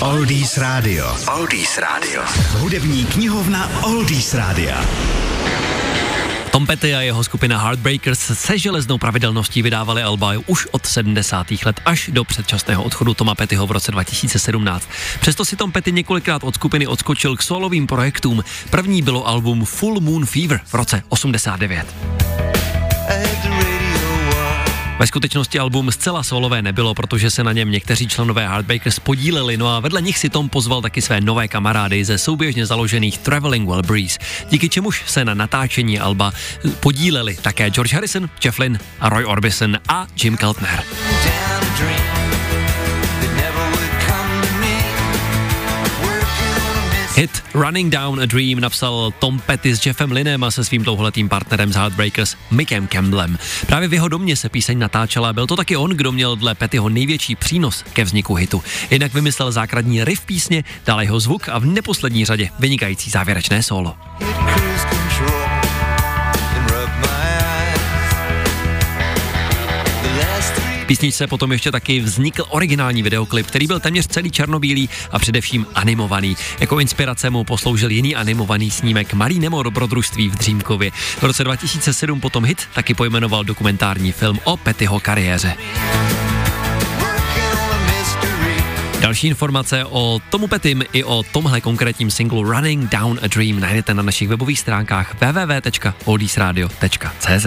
Oldies Radio. Oldies Radio. Hudební knihovna Oldies Radio. Tom Petty a jeho skupina Heartbreakers se železnou pravidelností vydávali alba už od 70. let až do předčasného odchodu Toma Pettyho v roce 2017. Přesto si Tom Petty několikrát od skupiny odskočil k solovým projektům. První bylo album Full Moon Fever v roce 89. Ve skutečnosti album zcela solové nebylo, protože se na něm někteří členové Heartbreakers podíleli, no a vedle nich si Tom pozval taky své nové kamarády ze souběžně založených Traveling Well Breeze, díky čemuž se na natáčení alba podíleli také George Harrison, Jeff Lynne a Roy Orbison a Jim Keltner. Hit Running Down a Dream napsal Tom Petty s Jeffem Linem a se svým dlouholetým partnerem z Heartbreakers Mickem Campbellem. Právě v jeho domě se píseň natáčela, byl to taky on, kdo měl dle Pettyho největší přínos ke vzniku hitu. Jinak vymyslel základní riff písně, dal jeho zvuk a v neposlední řadě vynikající závěrečné solo. Písničce potom ještě taky vznikl originální videoklip, který byl téměř celý černobílý a především animovaný. Jako inspirace mu posloužil jiný animovaný snímek Malý Nemo dobrodružství v Dřímkově. V roce 2007 potom hit taky pojmenoval dokumentární film o Pettyho kariéře. Další informace o Tomu Petym i o tomhle konkrétním singlu Running Down a Dream najdete na našich webových stránkách www.oldiesradio.cz.